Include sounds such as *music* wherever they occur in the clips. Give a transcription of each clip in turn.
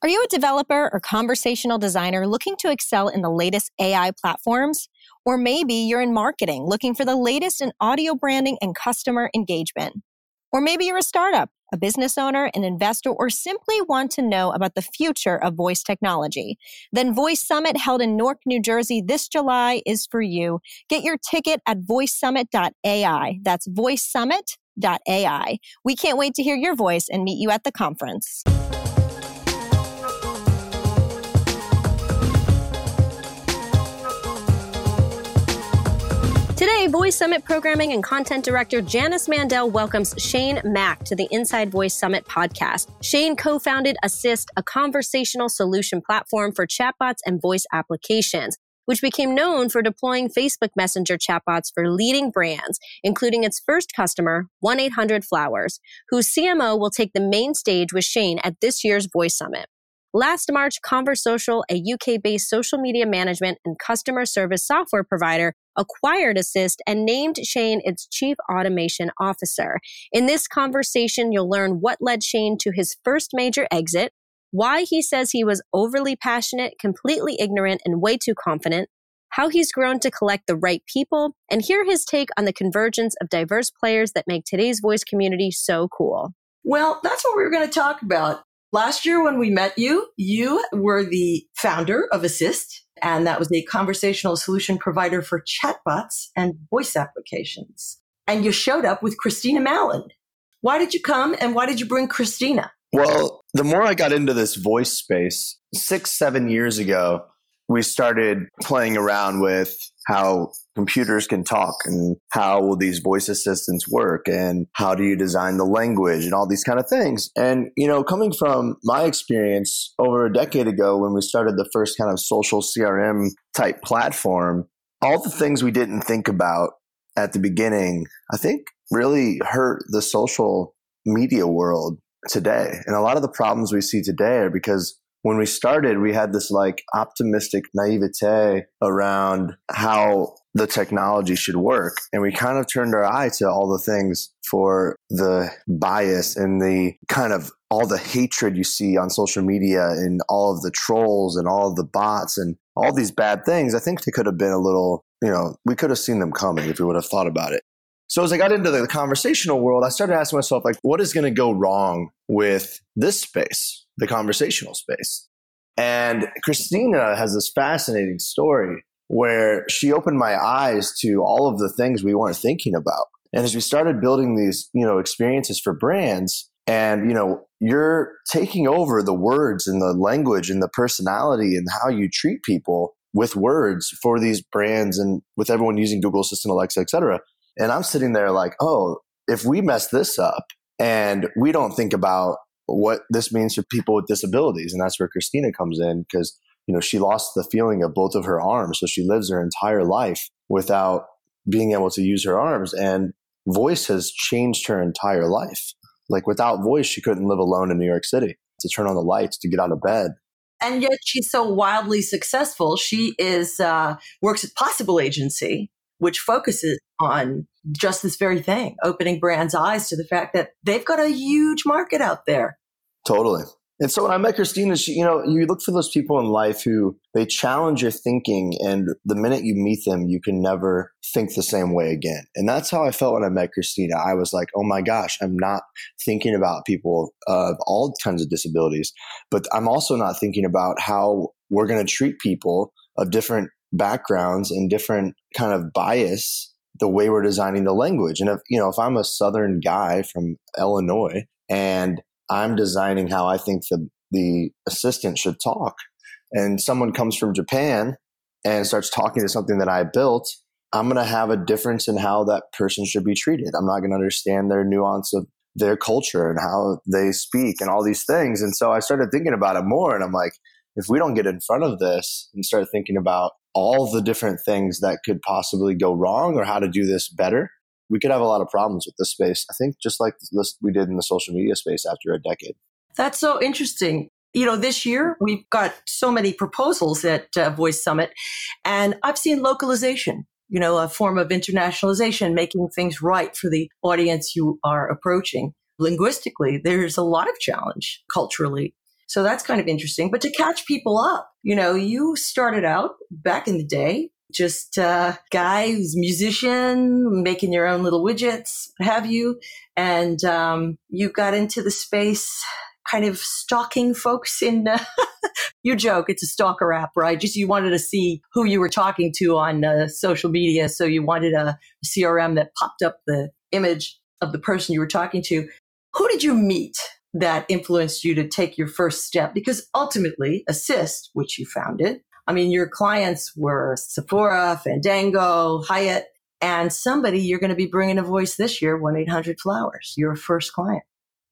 Are you a developer or conversational designer looking to excel in the latest AI platforms? Or maybe you're in marketing looking for the latest in audio branding and customer engagement. Or maybe you're a startup, a business owner, an investor, or simply want to know about the future of voice technology. Then Voice Summit held in Newark, New Jersey this July is for you. Get your ticket at voicesummit.ai. That's voicesummit.ai. We can't wait to hear your voice and meet you at the conference. Today, Voice Summit Programming and Content Director Janice Mandel welcomes Shane Mack to the Inside Voice Summit podcast. Shane co founded Assist, a conversational solution platform for chatbots and voice applications, which became known for deploying Facebook Messenger chatbots for leading brands, including its first customer, 1 800 Flowers, whose CMO will take the main stage with Shane at this year's Voice Summit. Last March, Conversocial, a UK based social media management and customer service software provider, acquired Assist and named Shane its chief automation officer. In this conversation, you'll learn what led Shane to his first major exit, why he says he was overly passionate, completely ignorant, and way too confident, how he's grown to collect the right people, and hear his take on the convergence of diverse players that make today's voice community so cool. Well, that's what we were going to talk about. Last year, when we met you, you were the founder of Assist, and that was a conversational solution provider for chatbots and voice applications. And you showed up with Christina Mallon. Why did you come and why did you bring Christina? Well, the more I got into this voice space, six, seven years ago, we started playing around with how computers can talk and how will these voice assistants work and how do you design the language and all these kind of things. And, you know, coming from my experience over a decade ago when we started the first kind of social CRM type platform, all the things we didn't think about at the beginning, I think really hurt the social media world today. And a lot of the problems we see today are because when we started, we had this like optimistic naivete around how the technology should work. And we kind of turned our eye to all the things for the bias and the kind of all the hatred you see on social media and all of the trolls and all of the bots and all these bad things. I think they could have been a little, you know, we could have seen them coming if we would have thought about it. So as I got into the conversational world, I started asking myself, like, what is going to go wrong with this space? The conversational space. And Christina has this fascinating story where she opened my eyes to all of the things we weren't thinking about. And as we started building these, you know, experiences for brands, and you know, you're taking over the words and the language and the personality and how you treat people with words for these brands and with everyone using Google Assistant, Alexa, etc. And I'm sitting there like, oh, if we mess this up and we don't think about what this means for people with disabilities. And that's where Christina comes in because, you know, she lost the feeling of both of her arms. So she lives her entire life without being able to use her arms. And voice has changed her entire life. Like without voice, she couldn't live alone in New York City to turn on the lights, to get out of bed. And yet she's so wildly successful. She is uh, works at Possible Agency, which focuses on just this very thing, opening brands' eyes to the fact that they've got a huge market out there. Totally. And so when I met Christina, she, you know, you look for those people in life who they challenge your thinking, and the minute you meet them, you can never think the same way again. And that's how I felt when I met Christina. I was like, oh my gosh, I'm not thinking about people of all kinds of disabilities, but I'm also not thinking about how we're going to treat people of different backgrounds and different kind of bias the way we're designing the language. And if, you know, if I'm a Southern guy from Illinois and I'm designing how I think the, the assistant should talk, and someone comes from Japan and starts talking to something that I built, I'm going to have a difference in how that person should be treated. I'm not going to understand their nuance of their culture and how they speak and all these things. And so I started thinking about it more and I'm like, if we don't get in front of this and start thinking about all the different things that could possibly go wrong or how to do this better, we could have a lot of problems with this space. I think just like this, we did in the social media space after a decade. That's so interesting. You know, this year we've got so many proposals at uh, Voice Summit, and I've seen localization, you know, a form of internationalization, making things right for the audience you are approaching. Linguistically, there's a lot of challenge culturally So that's kind of interesting. But to catch people up, you know, you started out back in the day just a guy who's musician, making your own little widgets, have you. And um, you got into the space kind of stalking folks in uh, *laughs* you joke it's a stalker app right just you wanted to see who you were talking to on uh, social media so you wanted a crm that popped up the image of the person you were talking to who did you meet that influenced you to take your first step because ultimately assist which you founded I mean, your clients were Sephora, Fandango, Hyatt, and somebody you're going to be bringing a voice this year, 1 800 Flowers, your first client.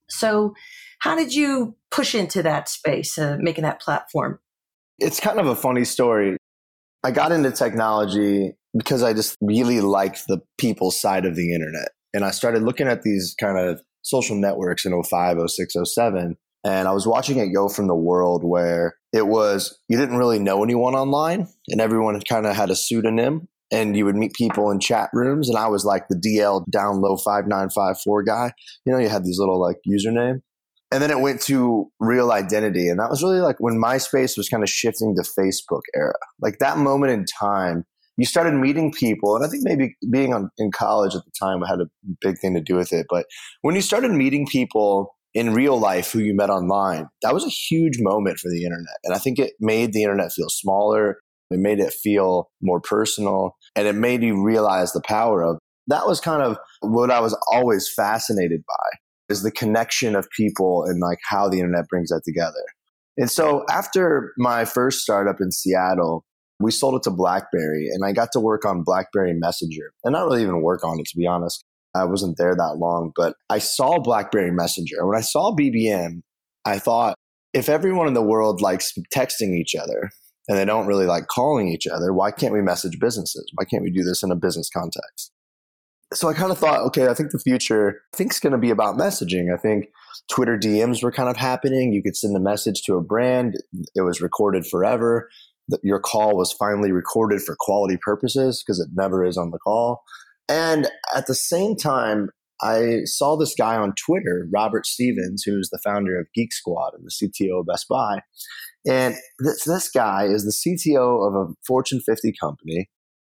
So, how did you push into that space, uh, making that platform? It's kind of a funny story. I got into technology because I just really liked the people side of the internet. And I started looking at these kind of social networks in 05, 06, 07. And I was watching it go from the world where it was you didn't really know anyone online and everyone kind of had a pseudonym and you would meet people in chat rooms and i was like the dl down low 5954 guy you know you had these little like username and then it went to real identity and that was really like when myspace was kind of shifting to facebook era like that moment in time you started meeting people and i think maybe being on, in college at the time had a big thing to do with it but when you started meeting people in real life who you met online, that was a huge moment for the internet. And I think it made the internet feel smaller. It made it feel more personal and it made you realize the power of that was kind of what I was always fascinated by is the connection of people and like how the internet brings that together. And so after my first startup in Seattle, we sold it to BlackBerry and I got to work on BlackBerry Messenger and not really even work on it to be honest. I wasn't there that long, but I saw BlackBerry Messenger. When I saw BBM, I thought if everyone in the world likes texting each other and they don't really like calling each other, why can't we message businesses? Why can't we do this in a business context? So I kind of thought, okay, I think the future I think is going to be about messaging. I think Twitter DMs were kind of happening. You could send a message to a brand. It was recorded forever. Your call was finally recorded for quality purposes because it never is on the call. And at the same time, I saw this guy on Twitter, Robert Stephens, who's the founder of Geek Squad and the CTO of Best Buy. And this, this guy is the CTO of a Fortune 50 company.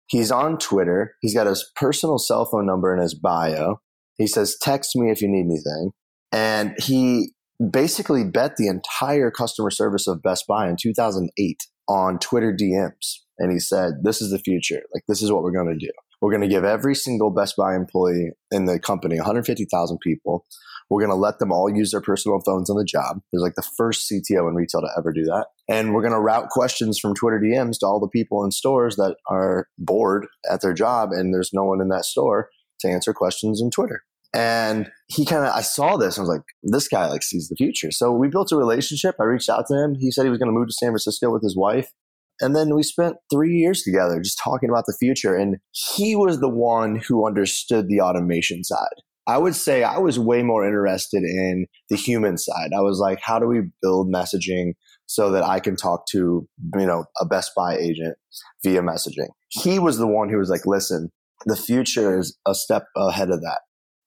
He's on Twitter. He's got his personal cell phone number in his bio. He says, Text me if you need anything. And he basically bet the entire customer service of Best Buy in 2008 on Twitter DMs. And he said, This is the future. Like, this is what we're going to do. We're going to give every single Best Buy employee in the company, 150,000 people, we're going to let them all use their personal phones on the job. There's like the first CTO in retail to ever do that. And we're going to route questions from Twitter DMs to all the people in stores that are bored at their job and there's no one in that store to answer questions in Twitter. And he kind of, I saw this and was like, this guy like sees the future. So we built a relationship. I reached out to him. He said he was going to move to San Francisco with his wife. And then we spent three years together just talking about the future. And he was the one who understood the automation side. I would say I was way more interested in the human side. I was like, how do we build messaging so that I can talk to, you know, a Best Buy agent via messaging? He was the one who was like, listen, the future is a step ahead of that.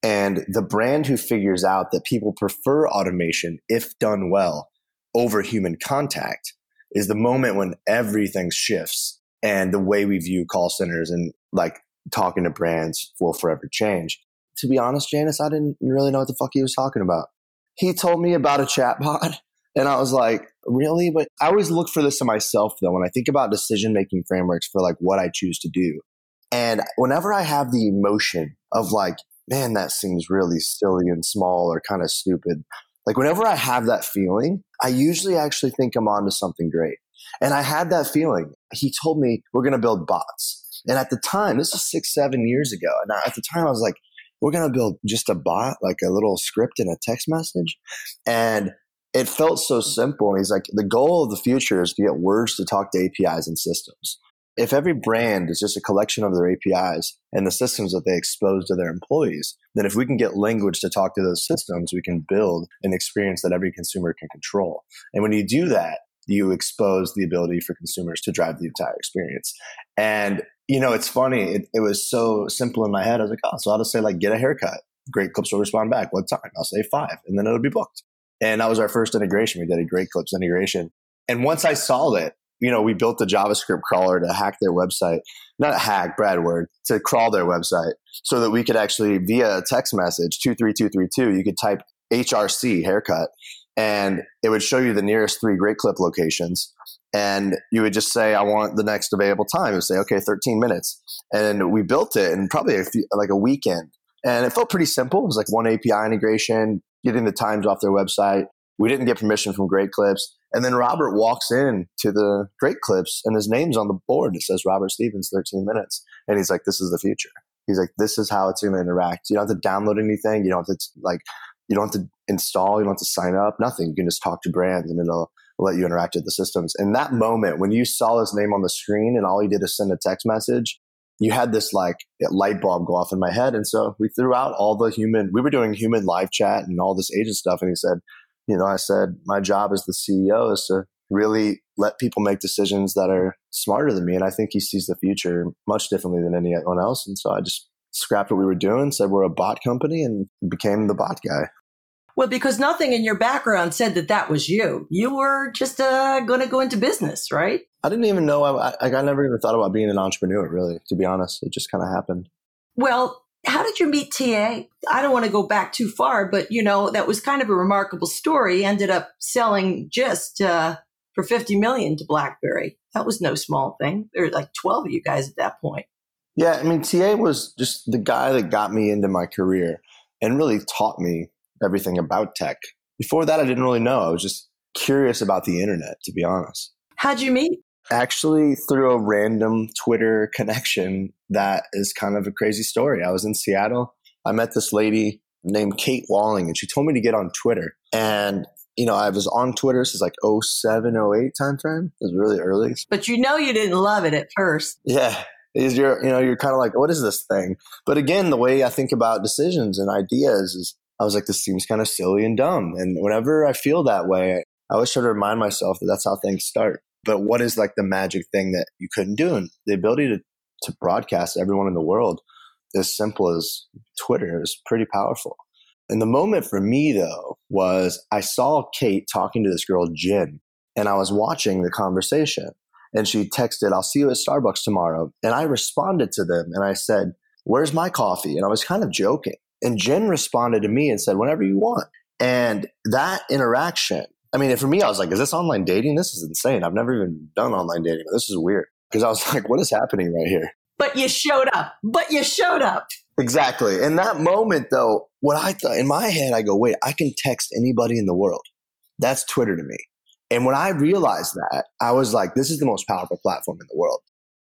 And the brand who figures out that people prefer automation if done well over human contact is the moment when everything shifts and the way we view call centers and like talking to brands will forever change. To be honest, Janice, I didn't really know what the fuck he was talking about. He told me about a chatbot *laughs* and I was like, really? But I always look for this in myself though when I think about decision making frameworks for like what I choose to do. And whenever I have the emotion of like, man, that seems really silly and small or kind of stupid, like whenever I have that feeling, I usually actually think I'm onto something great. And I had that feeling. He told me we're going to build bots. And at the time, this was six, seven years ago. And at the time, I was like, we're going to build just a bot, like a little script and a text message. And it felt so simple. And he's like, the goal of the future is to get words to talk to APIs and systems if every brand is just a collection of their APIs and the systems that they expose to their employees, then if we can get language to talk to those systems, we can build an experience that every consumer can control. And when you do that, you expose the ability for consumers to drive the entire experience. And, you know, it's funny. It, it was so simple in my head. I was like, oh, so I'll just say like, get a haircut. Great clips will respond back. What time? I'll say five and then it'll be booked. And that was our first integration. We did a Great Clips integration. And once I saw it, you know, we built the JavaScript crawler to hack their website, not hack, Brad word, to crawl their website so that we could actually, via a text message 23232, you could type HRC haircut and it would show you the nearest three Great Clip locations. And you would just say, I want the next available time. And say, okay, 13 minutes. And we built it in probably a few, like a weekend. And it felt pretty simple. It was like one API integration, getting the times off their website. We didn't get permission from Great Clips. And then Robert walks in to the Great Clips and his name's on the board. It says Robert Stephens, 13 minutes. And he's like, this is the future. He's like, this is how it's going to interact. You don't have to download anything. You don't have to like, you don't have to install. You don't have to sign up. Nothing. You can just talk to brands and it'll let you interact with the systems. In that moment, when you saw his name on the screen and all he did is send a text message, you had this like light bulb go off in my head. And so we threw out all the human, we were doing human live chat and all this agent stuff. And he said, you know, I said, my job as the CEO is to really let people make decisions that are smarter than me. And I think he sees the future much differently than anyone else. And so I just scrapped what we were doing, said we're a bot company, and became the bot guy. Well, because nothing in your background said that that was you. You were just uh, going to go into business, right? I didn't even know. I, I, I never even thought about being an entrepreneur, really, to be honest. It just kind of happened. Well, how did you meet TA? I don't want to go back too far, but you know, that was kind of a remarkable story. Ended up selling just uh, for 50 million to BlackBerry. That was no small thing. There were like 12 of you guys at that point. Yeah, I mean, TA was just the guy that got me into my career and really taught me everything about tech. Before that, I didn't really know. I was just curious about the internet, to be honest. How'd you meet? Actually, through a random Twitter connection that is kind of a crazy story. I was in Seattle. I met this lady named Kate Walling, and she told me to get on Twitter. And you know, I was on Twitter since like 07, 08 time frame. It was really early. But you know you didn't love it at first. Yeah is you're you know you're kind of like what is this thing but again the way i think about decisions and ideas is i was like this seems kind of silly and dumb and whenever i feel that way i always try to remind myself that that's how things start but what is like the magic thing that you couldn't do and the ability to to broadcast everyone in the world as simple as twitter is pretty powerful and the moment for me though was i saw kate talking to this girl jen and i was watching the conversation and she texted, I'll see you at Starbucks tomorrow. And I responded to them and I said, Where's my coffee? And I was kind of joking. And Jen responded to me and said, Whenever you want. And that interaction, I mean, for me, I was like, Is this online dating? This is insane. I've never even done online dating. But this is weird. Because I was *laughs* like, What is happening right here? But you showed up. But you showed up. Exactly. In that moment, though, what I thought in my head, I go, Wait, I can text anybody in the world. That's Twitter to me. And when I realized that, I was like, this is the most powerful platform in the world.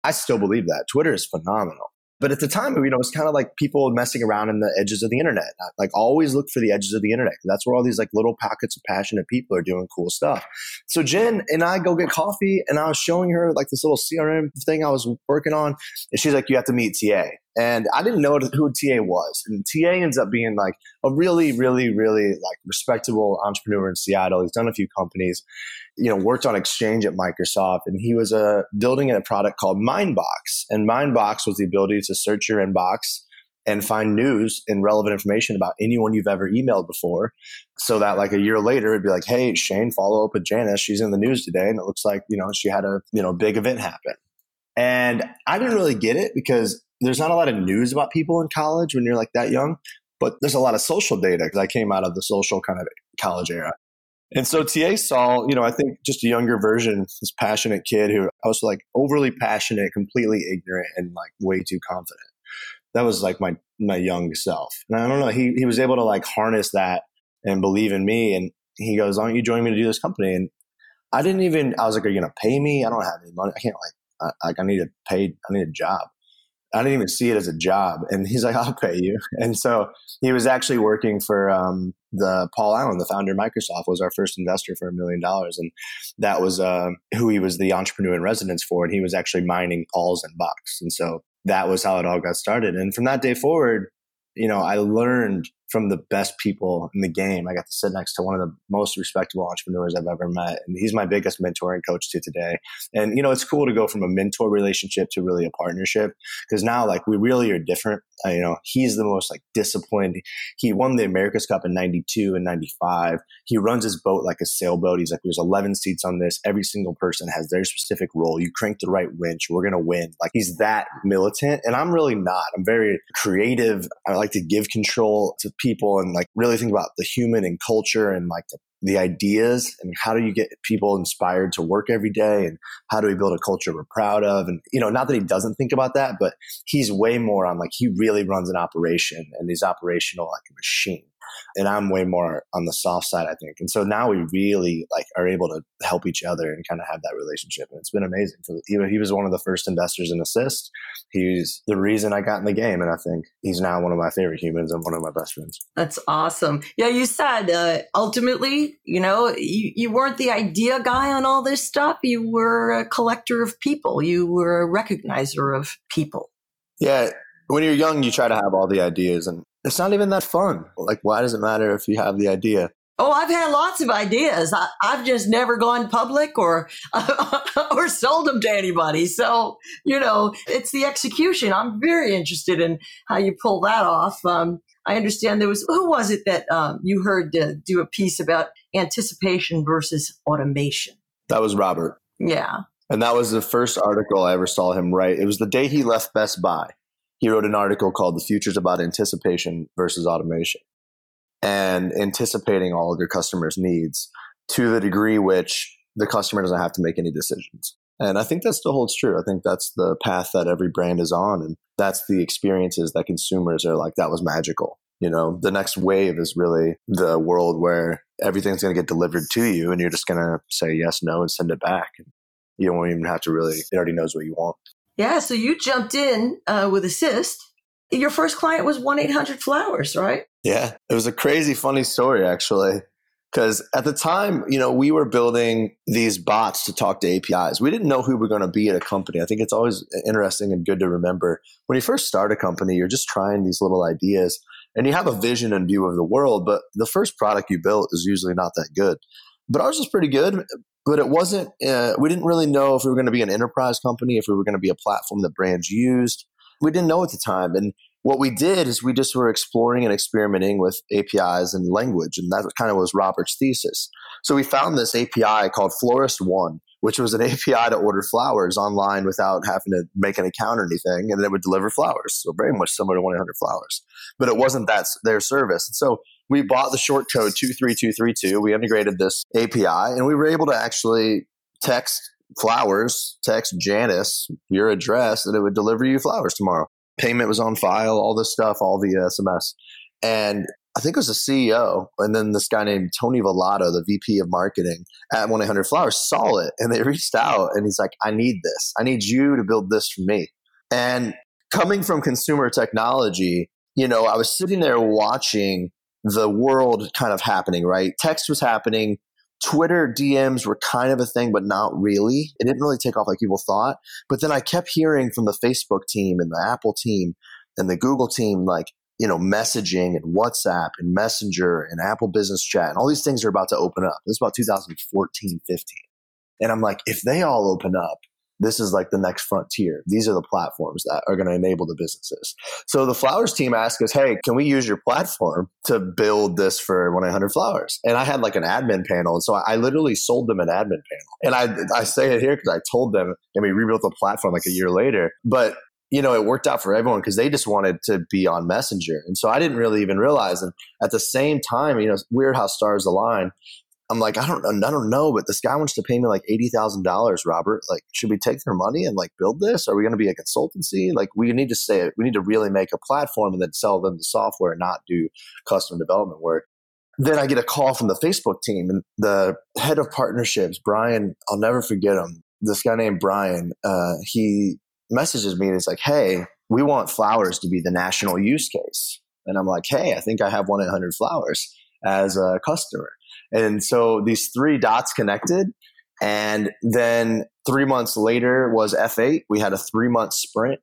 I still believe that. Twitter is phenomenal. But at the time, you know, it's kind of like people messing around in the edges of the internet. Like always look for the edges of the internet. That's where all these like little pockets of passionate people are doing cool stuff. So Jen and I go get coffee and I was showing her like this little CRM thing I was working on. And she's like, you have to meet TA. And I didn't know who TA was. And TA ends up being like a really, really, really like respectable entrepreneur in Seattle. He's done a few companies, you know, worked on Exchange at Microsoft. And he was uh, building a product called Mindbox. And Mindbox was the ability to search your inbox and find news and relevant information about anyone you've ever emailed before. So that like a year later, it'd be like, hey, Shane, follow up with Janice. She's in the news today. And it looks like, you know, she had a, you know, big event happen. And I didn't really get it because there's not a lot of news about people in college when you're like that young, but there's a lot of social data because I came out of the social kind of college era. And so TA saw, you know, I think just a younger version, this passionate kid who I was like overly passionate, completely ignorant, and like way too confident. That was like my my young self. And I don't know, he he was able to like harness that and believe in me. And he goes, "Why don't you join me to do this company?" And I didn't even. I was like, "Are you gonna pay me? I don't have any money. I can't like I, like I need a paid. I need a job." I didn't even see it as a job. And he's like, I'll pay you. *laughs* And so he was actually working for um, the Paul Allen, the founder of Microsoft, was our first investor for a million dollars. And that was uh, who he was the entrepreneur in residence for. And he was actually mining Paul's inbox. And so that was how it all got started. And from that day forward, you know, I learned from the best people in the game. I got to sit next to one of the most respectable entrepreneurs I've ever met. And he's my biggest mentor and coach to today. And, you know, it's cool to go from a mentor relationship to really a partnership because now, like, we really are different. Uh, you know, he's the most like disciplined. He won the America's Cup in 92 and 95. He runs his boat like a sailboat. He's like, there's 11 seats on this. Every single person has their specific role. You crank the right winch, we're going to win. Like, he's that militant. And I'm really not. I'm very creative. I like to give control to people and like really think about the human and culture and like the, the ideas and how do you get people inspired to work every day and how do we build a culture we're proud of? And you know not that he doesn't think about that but he's way more on like he really runs an operation and he's operational like a machine and I'm way more on the soft side, I think. And so now we really like are able to help each other and kind of have that relationship. And it's been amazing. For he, he was one of the first investors in Assist. He's the reason I got in the game, and I think he's now one of my favorite humans and one of my best friends. That's awesome. Yeah, you said uh, ultimately, you know, you, you weren't the idea guy on all this stuff. You were a collector of people. You were a recognizer of people. Yeah, when you're young, you try to have all the ideas, and it's not even that fun. Like, why does it matter if you have the idea? Oh, I've had lots of ideas. I, have just never gone public or *laughs* or sold them to anybody. So you know, it's the execution. I'm very interested in how you pull that off. Um, I understand there was who was it that um, you heard uh, do a piece about anticipation versus automation? That was Robert. Yeah, and that was the first article I ever saw him write. It was the day he left Best Buy he wrote an article called The Future's About Anticipation versus Automation and anticipating all of your customers' needs to the degree which the customer doesn't have to make any decisions. And I think that still holds true. I think that's the path that every brand is on. And that's the experiences that consumers are like, that was magical. You know, the next wave is really the world where everything's going to get delivered to you and you're just going to say yes, no, and send it back. You don't even have to really, it already knows what you want. Yeah, so you jumped in uh, with Assist. Your first client was 1 800 Flowers, right? Yeah, it was a crazy, funny story, actually. Because at the time, you know, we were building these bots to talk to APIs. We didn't know who we were going to be at a company. I think it's always interesting and good to remember when you first start a company, you're just trying these little ideas and you have a vision and view of the world, but the first product you built is usually not that good. But ours was pretty good but it wasn't uh, we didn't really know if we were going to be an enterprise company if we were going to be a platform that brands used. We didn't know at the time and what we did is we just were exploring and experimenting with apis and language and that kind of was robert's thesis. So we found this api called florist one which was an *laughs* api to order flowers online without having to make an account or anything and it would deliver flowers so very much similar to 1-800 flowers. But it wasn't that their service. And so we bought the short code 23232. We integrated this API and we were able to actually text flowers, text Janice your address, and it would deliver you flowers tomorrow. Payment was on file, all this stuff, all via SMS. And I think it was the CEO, and then this guy named Tony Velato, the VP of marketing at 1 800 Flowers, saw it and they *laughs* reached out and he's like, I need this. I need you to build this for me. And coming from consumer technology, you know, I was sitting there watching the world kind of happening, right? Text was happening. Twitter DMs were kind of a thing, but not really. It didn't really take off like people thought. But then I kept hearing from the Facebook team and the Apple team and the Google team, like, you know, messaging and WhatsApp and Messenger and Apple Business Chat and all these things are about to open up. This is about 2014, 15. And I'm like, if they all open up, this is like the next frontier. These are the platforms that are going to enable the businesses. So the flowers team asked us, Hey, can we use your platform to build this for 1 800 Flowers? And I had like an admin panel. And so I literally sold them an admin panel. And I, I say it here because I told them and we rebuilt the platform like a year later. But you know, it worked out for everyone because they just wanted to be on Messenger. And so I didn't really even realize. And at the same time, you know, weird how stars align. I'm like, I don't, I don't know, but this guy wants to pay me like eighty thousand dollars, Robert. Like, should we take their money and like build this? Are we going to be a consultancy? Like, we need to say we need to really make a platform and then sell them the software, and not do custom development work. Then I get a call from the Facebook team, and the head of partnerships, Brian. I'll never forget him. This guy named Brian. Uh, he messages me and he's like, "Hey, we want flowers to be the national use case." And I'm like, "Hey, I think I have one eight hundred flowers as a customer." And so these three dots connected. And then three months later was F8. We had a three month sprint.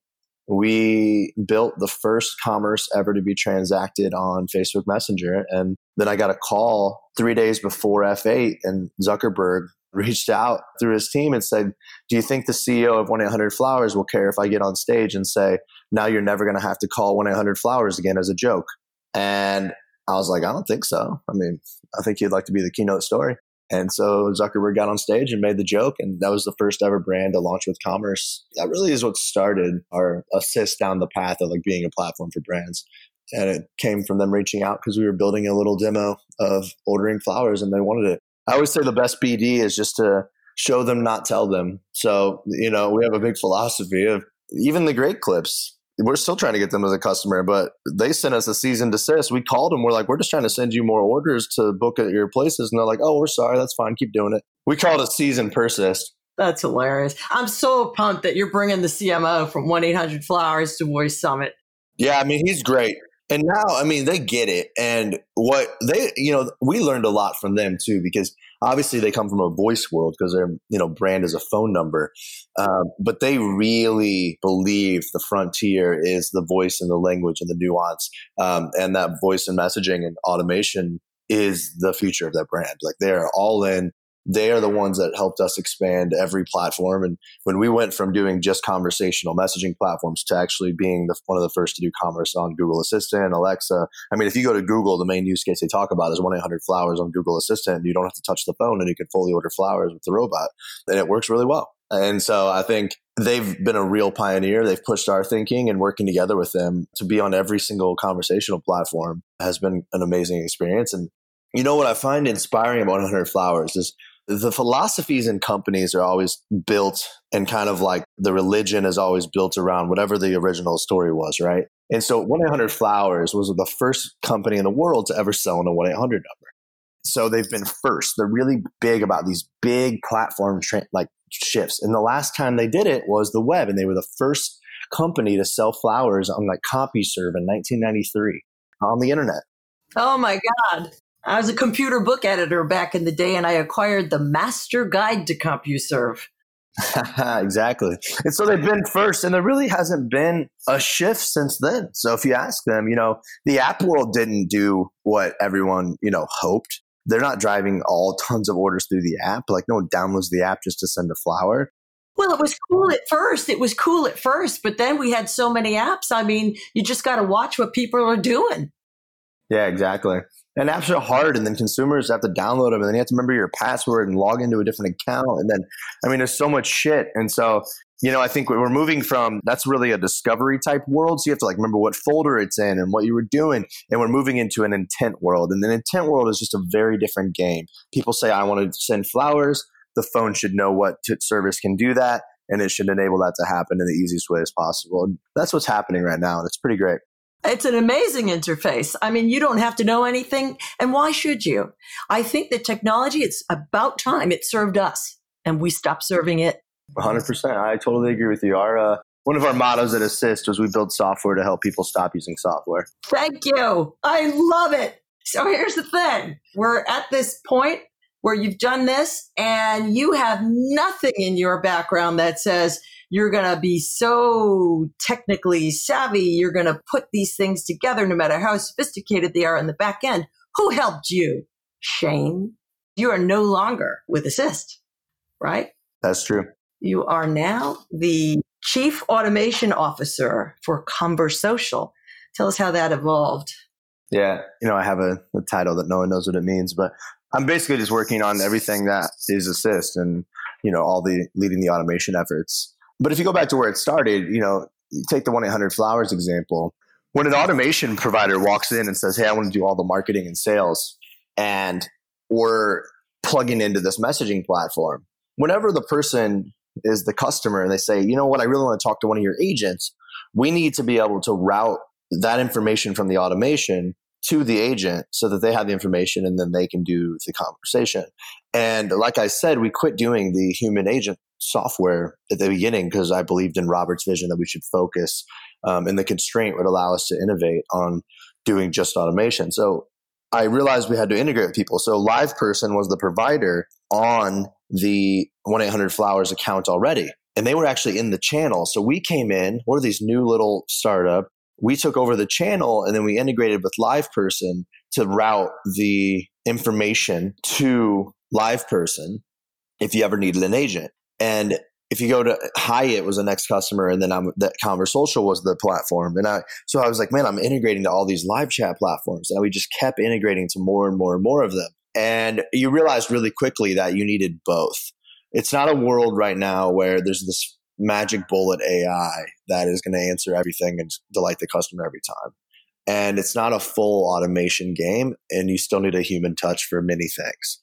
we built the first commerce ever to be transacted on Facebook Messenger. And then I got a call three days before F8, and Zuckerberg *laughs* reached out through his team and said, Do you think the CEO of 1 800 Flowers will care if I get on stage and say, Now you're never going to have to call 1 800 Flowers again as a joke? And I was like, I don't think so. I mean, I think you'd like to be the keynote story. And so Zuckerberg got on stage and made the joke, and that was the first ever brand to launch with commerce. That really is what started our assist down the path of like being a platform for brands. And it came from them reaching out because we were building a little demo of ordering flowers and they wanted it. I always say the best BD is just to show them, not tell them. So, you know, we have a big philosophy of even the great clips we're still trying to get them as a customer, but they sent us a cease and desist. We called them. We're like, we're just trying to send you more orders to book at your places. And they're like, oh, we're sorry. That's fine. Keep doing it. We call it a cease and persist. That's hilarious. I'm so pumped that you're bringing the CMO from 1 800 Flowers to Voice Summit. Yeah, I mean, he's great. And now, I mean, they get it. And what they, you know, we learned a lot from them too, because obviously they come from a voice world because their you know brand is a phone number um, but they really believe the frontier is the voice and the language and the nuance um, and that voice and messaging and automation is the future of their brand like they're all in they are the ones that helped us expand every platform. And when we went from doing just conversational messaging platforms to actually being the, one of the first to do commerce on Google Assistant, Alexa. I mean, if you go to Google, the main use case they talk about is 1 800 flowers on Google Assistant. You don't have to touch the phone and you can fully order flowers with the robot. And it works really well. And so I think they've been a real pioneer. They've pushed our thinking and working together with them to be on every single conversational platform has been an amazing experience. And you know what I find inspiring about 100 Flowers is the philosophies in companies are always built and kind of like the religion is always built around whatever the original story was, right? And so 1 800 Flowers was the first company in the world to ever sell in a 1 800 number. So they've been first. They're really big about these big platform tra- like shifts. And the last time they did it was the web, and they were the first company to sell flowers on like CompuServe in 1993 on the internet. Oh my God. I was a computer book editor back in the day, and I acquired the Master Guide to CompuServe. *laughs* exactly. And so they've been first, and there really hasn't been a shift since then. So if you ask them, you know, the app world didn't do what everyone, you know, hoped. They're not driving all *laughs* tons of orders through the app. Like no one downloads the app just to send a flower. Well, it was cool at first. It was cool at first, but then we had so many apps. I mean, you just got to watch what people are doing. Yeah, exactly. And apps are hard, and then consumers have to download them, and then you have to remember your password and log into a different account. And then, I mean, there's so much shit. And so, you know, I think we're moving from that's really a discovery type world. So you have to like remember what folder it's in and what you were doing. And we're moving into an intent world. And an intent world is just a very different game. People say, I want to send flowers. The phone should know what t- service can do that. And it should enable that to happen in the easiest way as possible. And that's what's happening right now. And it's pretty great. It's an amazing interface. I mean, you don't have to know anything. And why should you? I think that technology, it's about time it served us and we stopped serving it. 100%. I totally agree with you. Our, uh, one of our mottos at Assist was we build software to help people stop using software. Thank you. I love it. So here's the thing we're at this point where you've done this and you have nothing in your background that says, you're going to be so technically savvy. You're going to put these things together no matter how sophisticated they are in the back end. Who helped you? Shane. You are no longer with Assist, right? That's true. You are now the Chief Automation Officer for Conversocial. Tell us how that evolved. Yeah, you know, I have a, a, title that no one knows what it means, but I'm basically just working on everything that is Assist and, you know, all the leading the automation efforts. But if you go back to where it started, you know, you take the 1 800 Flowers example. When an automation provider walks in and says, Hey, I want to do all the marketing and sales, and we're plugging into this messaging platform, whenever the person is the customer and they say, You know what, I really want to talk to one of your agents, we need to be able to route that information from the automation to the agent so that they have the information and then they can do the conversation. And like I said, we quit doing the human agent software at the beginning because I believed in Robert's vision that we should focus um, and the constraint would allow us to innovate on doing just automation. So I realized we had to integrate with people. So LivePerson was the provider on the 1 800 Flowers account already. and they were actually in the channel. So we came in, we're these new little startup. We took over the channel and then we integrated with LivePerson to route the information to LivePerson if you ever needed an agent. And if you go to Hyatt was the next customer, and then I'm that Conversocial was the platform, and I so I was like, man, I'm integrating to all these live chat platforms, and we just kept integrating to more and more and more of them. And you realize really quickly that you needed both. It's not a world right now where there's this magic bullet AI that is going to answer everything and delight the customer every time. And it's not a full automation game, and you still need a human touch for many things.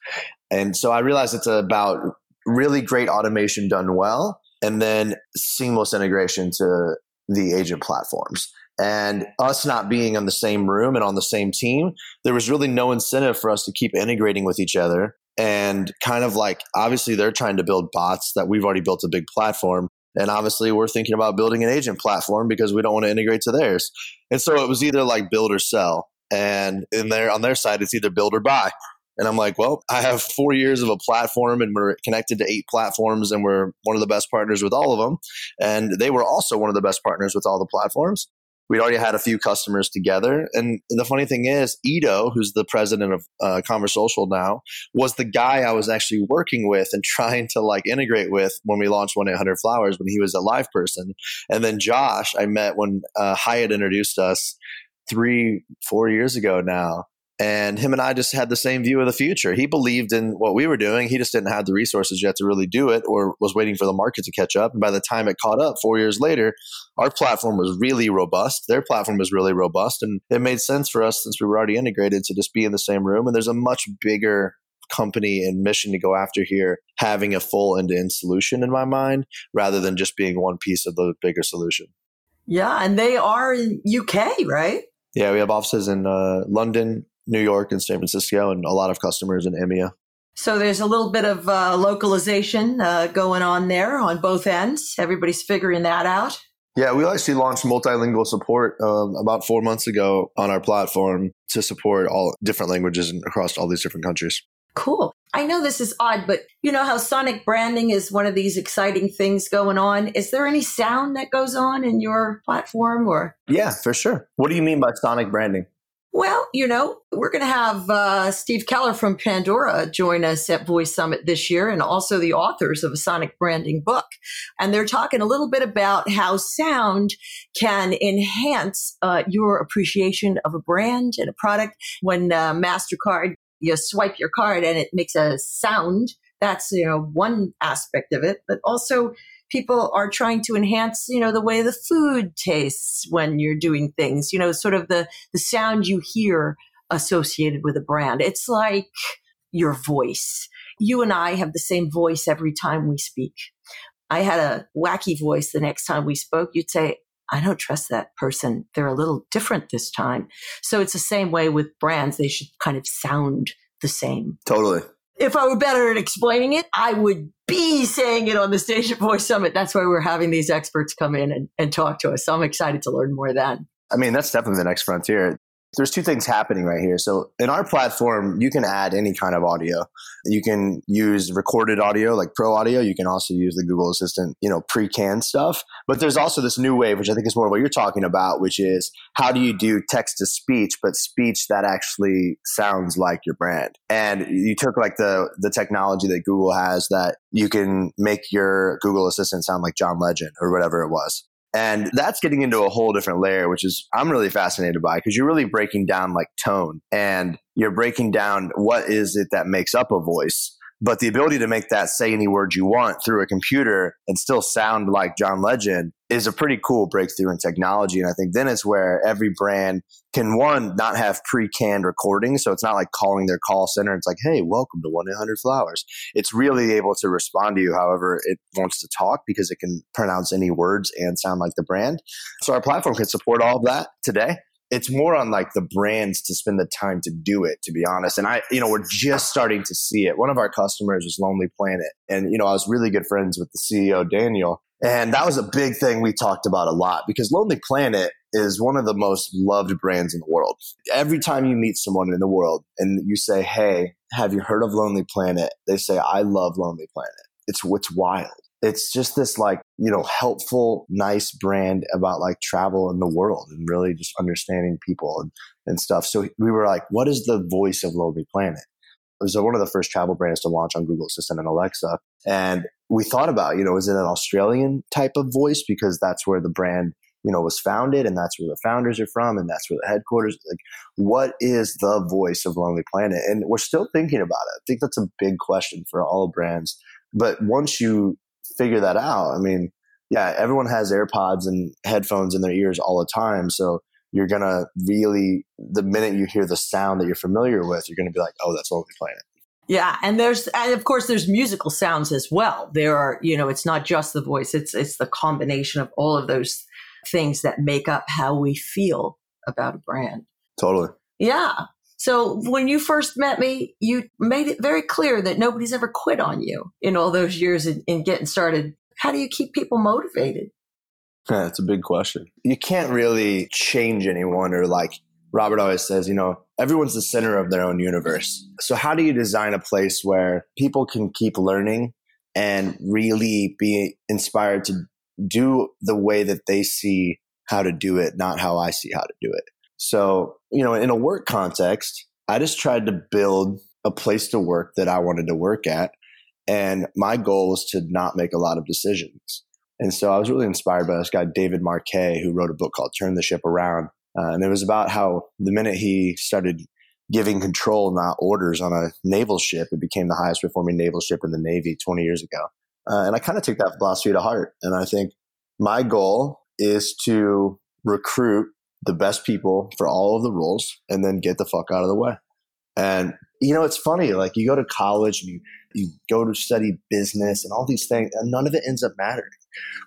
And so I realized it's about really great automation done well, and then seamless integration to the agent platforms. And us not being in the same room and on the same team, there was really no incentive for us to keep integrating with each other. And kind of like, obviously, they're trying to build bots that we've already built a big platform. And obviously, we're thinking about building an agent platform because we don't want to integrate to theirs. And so it was either like build or sell. And in there, on their side, it's either build or buy. And I'm like, well, I have four years of a platform and we're connected to eight platforms and we're one of the best partners with all of them. And they were also one of the best partners with all the platforms. We'd already had a few customers together. And the funny thing is, Ito, who's the president of uh, Conversocial now, was the guy I was actually working with and *laughs* trying to like integrate with when we launched 1 800 Flowers when he was a live person. And then Josh, I met when uh, Hyatt introduced us three, four years ago now and him and I just had the same view of the future. He believed in what we were doing. He just didn't have the resources yet to really do it or was waiting for the market to catch up. And by the time it caught up four years later, our platform was really robust. Their platform was really robust. And it made sense for us since we were already integrated to just be in the same room. And there's a much bigger company and mission to go after here having a full end-to-end solution in my mind rather than just being one piece of the bigger solution. Yeah, and they are in UK, right? Yeah, we have offices in uh, London, New York and San Francisco, and a lot of customers in EMEA. So there's a little bit of uh, localization uh, going on there on both ends. Everybody's figuring that out. Yeah, we actually launched multilingual support um, about four months ago on our platform to support all different languages across all these different countries. Cool. I know this is odd, but you know how sonic branding is one of these exciting things going on. Is there any sound that goes on in your platform or? Yeah, for sure. What do you mean by sonic branding? Well, you know, we're going to have uh, Steve Keller from Pandora join us at Voice Summit this year, and also the authors of a sonic branding book. And they're talking a little bit about how sound can enhance uh, your appreciation of a brand and a product. When uh, MasterCard, you swipe your card and it makes a sound. That's, you know, one aspect of it, but also people are trying to enhance, you know, the way the food tastes when you're doing things, you know, sort of the, the sound you hear associated with a brand. It's like your voice. You and I have the same voice every time we speak. I had a wacky voice the next time we spoke. You'd say, I don't trust that person. They're a little different this time. So it's the same way with brands. They should kind of sound the same. Totally if I were better at explaining it, I would be saying it on the Station Voice Summit. That's why we're having these experts come in and, and talk to us. So I'm excited to learn more then. I mean, that's definitely the next frontier there's two things happening right here. So in our platform, you can add any kind of audio. You can use recorded audio like pro audio. You can also use the Google Assistant, you know, pre-canned stuff. But there's also this new wave, which I think is more what you're talking about, which is how do you do text to speech, but speech that actually sounds like your brand. And you took like the the technology that Google has that you can make your Google Assistant sound like John Legend or whatever it was. And that's getting into a whole different layer, which is I'm really fascinated by because you're really breaking down like tone. And you're breaking down what is it that makes up a voice but the ability to make that say any words you want through a computer and still sound like John Legend is a pretty cool breakthrough in technology. And I think then it's where every brand can one not have pre-canned recordings. So it's not like calling their call center. It's like, hey, welcome to 1-800-Flowers. It's really able to respond to you however it wants to talk because it can pronounce any words and sound like the brand. So our platform can support all of that today it's more on like the brands to spend the time to do it to be honest. And i you know we're just starting to see it. One of our customers is lonely planet. And you know i was really good friends with the ceo daniel. And that was a big thing we talked about a lot because lonely planet is one of the most loved brands in the world. Every time you meet someone in the world and you say hey have you heard of lonely planet? they say i love lonely planet. It's what's wild it's just this like, you know, helpful, nice brand about like travel in the world and really just understanding people and, and stuff. So we were like, what is the voice of Lonely Planet? It was uh, one of the first travel brands to launch on Google Assistant and Alexa. And we thought about, you know, is it an Australian type of voice because that's where the brand, you know, was founded and that's where the founders are from and that's where the headquarters. Like, what is the voice of Lonely Planet? And we're still thinking about it. I think that's a big question for all brands. But once you figure that out, I mean, yeah, everyone has AirPods and headphones in their ears all the time. So you're going to really, the minute you hear the sound that you're familiar with, you're going to be like, oh, that's Lonely Planet. Yeah, and there's and of course there's musical sounds as well. There are, you know, it's not just the voice, it's it's the combination of all of those things that make up how we feel about a brand. Totally. Yeah. So when you first met me, you made it very clear that nobody's ever quit on you in all those years in, in getting started. How do you keep people motivated? Yeah, that's a big question. You can't really change anyone or like Robert always says, you know, everyone's the center of their own universe. So, how do you design a place where people can keep learning and really be inspired to do the way that they see how to do it, not how I see how to do it? So, you know, in a work context, I just tried to build a place to work that I wanted to work at. And my goal was to not make a lot of decisions. And so I was really inspired by this guy, David Marquet, who wrote a book called Turn the Ship Around uh, and it was about how the minute he started giving control, not orders, on a naval ship, it became the highest performing naval ship in the Navy 20 years ago. Uh, and I kind of took that philosophy to heart. And I think my goal is to recruit the best people for all of the roles and then get the fuck out of the way. And, you know, it's funny, like you go to college and you, you go to study business and all these things, and none of it ends up mattering.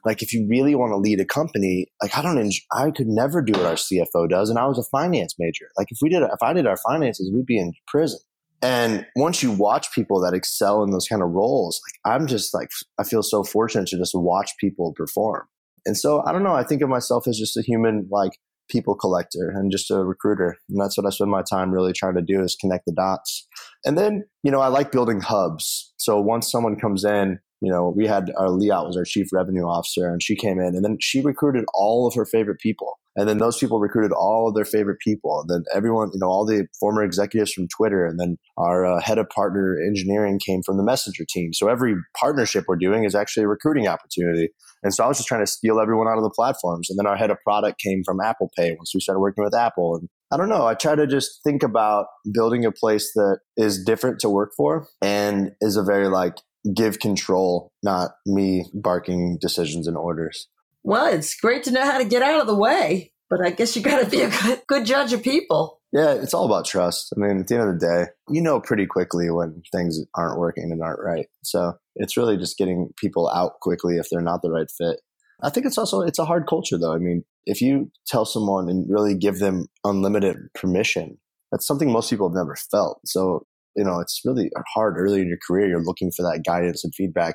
Like if you really want to lead a company, like I don't, I could never do what our CFO does, and I was a finance major. Like if we did, if I did our finances, we'd be in prison. And once you watch people that excel in those kind of roles, like I'm just like I feel so fortunate to just watch people perform. And so I don't know. I think of myself as just a human, like people collector and just a recruiter. And that's what I spend my time really trying to do is connect the dots. And then, you know, I like building hubs. So once someone comes in you know, we had our Liat was our chief revenue officer, and she came in, and then she recruited all of her favorite people, and then those people recruited all of their favorite people, and then everyone, you know, all the former executives from Twitter, and then our uh, head of partner engineering came from the Messenger team. So every partnership we're doing is actually a recruiting opportunity. And so I was just trying to steal everyone out of the platforms, and then our head of product came from Apple Pay once we started working with Apple, and I don't know. I try to just think about building a place that is different to work for and is a very like give control, not me barking decisions and orders. Well, it's great to know how to get out of the way, but I guess you got to be a good, good judge of people. Yeah, it's all about trust. I mean, at the end of the day, you know pretty quickly when things aren't working and aren't right. So it's really just getting people out quickly if they're not the right fit. I think it's also it's a hard culture though. I mean, if you tell someone and really give them unlimited permission, that's something most people have never felt. So you know, it's really hard early in your career. You're looking for that guidance and feedback.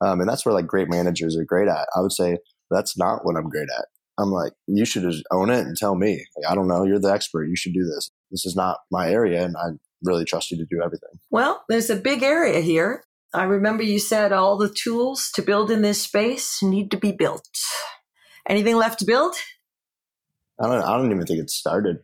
Um, and that's where like great managers are great at. I would say that's not what I'm great at. I'm like, you should just own it and tell me. Like, I don't know. You're the expert. You should do this. This is not my area. And I really trust you to do everything. Well, there's a big area here. I remember you said all the tools to build in this space need to be built. Anything left to build? I don't, I don't even think it started.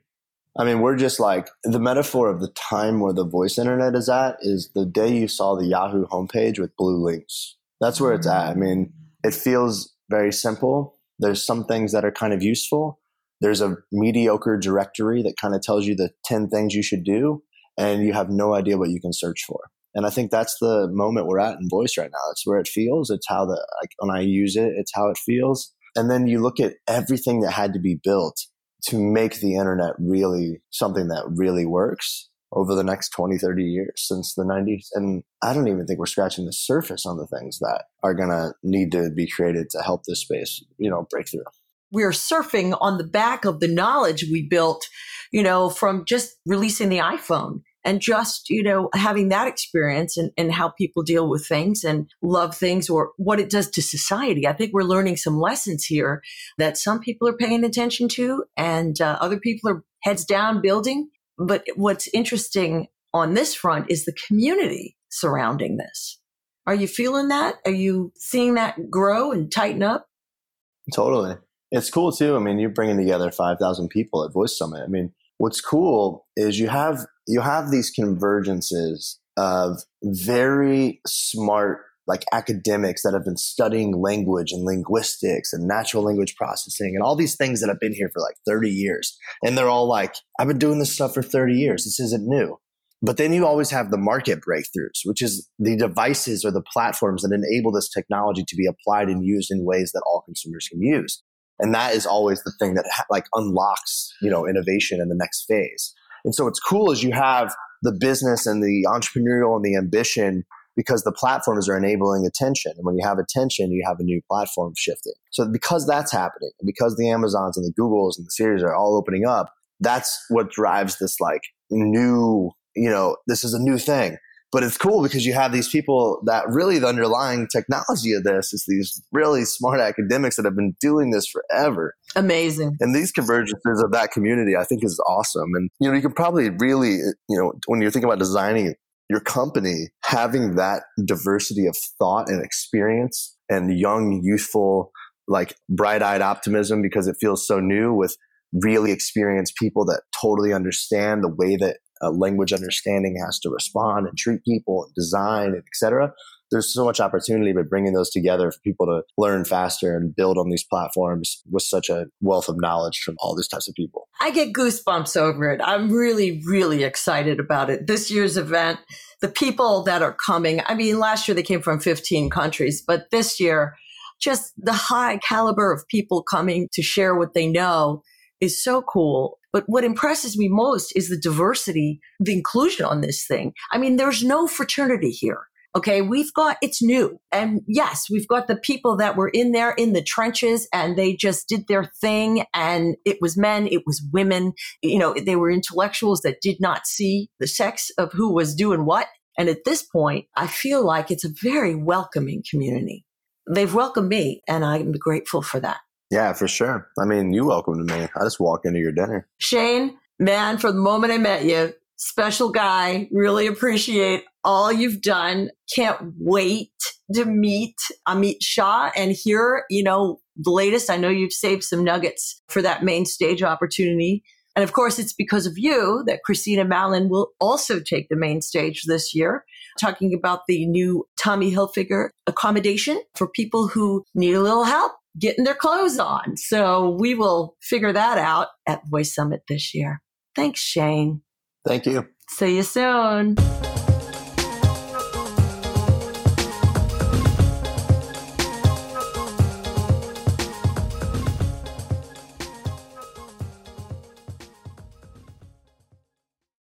I mean, we're just like the metaphor of the time where the voice internet is at is the day you saw the Yahoo homepage with blue links. That's where it's at. I mean, it feels very simple. There's some things that are kind of useful. There's a mediocre directory that kind of tells you the 10 things you should do, and you have no idea what you can search for. And I think that's the moment we're at in voice right now. It's where it feels. It's how the, like, when I use it, it's how it feels. And then you look at everything that had to be built to make the internet really something that really works over the next 20, 30 years since the 90s. And I don't even think we're scratching the surface on the things that are going to need to be created to help this space, you know, break through. We're surfing on the back of the knowledge we built, you know, from just releasing the iPhone and just you know having that experience and, and how people deal with things and love things or what it does to society i think we're learning some lessons here that some people are paying attention to and uh, other people are heads down building but what's interesting on this front is the community surrounding this Are you feeling that? Are you seeing that grow and tighten up? Totally. It's cool too. I mean, you're bringing together 5,000 people at Voice Summit. I mean, what's cool is you have you have these convergences of very smart like academics that have been studying language and linguistics and natural language processing and all these things that have been here for like 30 years. And they're all like, I've been doing this stuff for 30 years. This isn't new. But then you always have the market breakthroughs, which is the devices or the platforms that enable this technology to be applied and used in ways that all consumers can use. And that is always the thing that ha- like unlocks, you know, innovation in the next phase. And so what's cool is you have the business and the entrepreneurial and the ambition because the platforms are enabling attention. And when you have attention, you have a new platform shifting. So because that's happening, and because the Amazons and the Googles and the Siris are all opening up, that's what drives this like new, you know, this is a new thing. But it's cool because you have these people that really the underlying technology of this is these really smart academics that have been doing this forever. Amazing. And these convergences of that community, I think, is awesome. And you know, you can probably really, you know, when you're thinking about designing your company, having that diversity of thought and experience and young, youthful, like bright-eyed optimism because it feels so new with really experienced people that totally understand the way that uh, language understanding has to respond and treat people and design and etc there's so much opportunity by bringing those together for people to learn faster and build on these platforms with such a wealth of knowledge from all these types of people. I get goosebumps over it. I'm really, really excited about it. This year's event, the people that are coming, I mean, last year they came from 15 countries, but this year, just the high caliber of people coming to share what they know is so cool. But what impresses me most is the diversity, the inclusion on this thing. I mean, there's no fraternity here. Okay. We've got, it's new. And yes, we've got the people that were in there in the trenches and they just did their thing. And it was men, it was women. You know, they were intellectuals that did not see the sex of who was doing what. And at this point, I feel like it's a very welcoming community. They've welcomed me and I'm grateful for that. Yeah, for sure. I mean, you welcome to me. I just walk into your dinner. Shane, man, from the moment I met you, special guy. Really appreciate all you've done. Can't wait to meet uh, Amit Shah and hear, you know, the latest. I know you've saved some nuggets for that main stage opportunity. And of course, it's because of you that Christina Mallon will also take the main stage this year, talking about the new Tommy Hilfiger accommodation for people who need a little help getting their clothes on. So we will figure that out at Voice Summit this year. Thanks, Shane. Thank you. See you soon.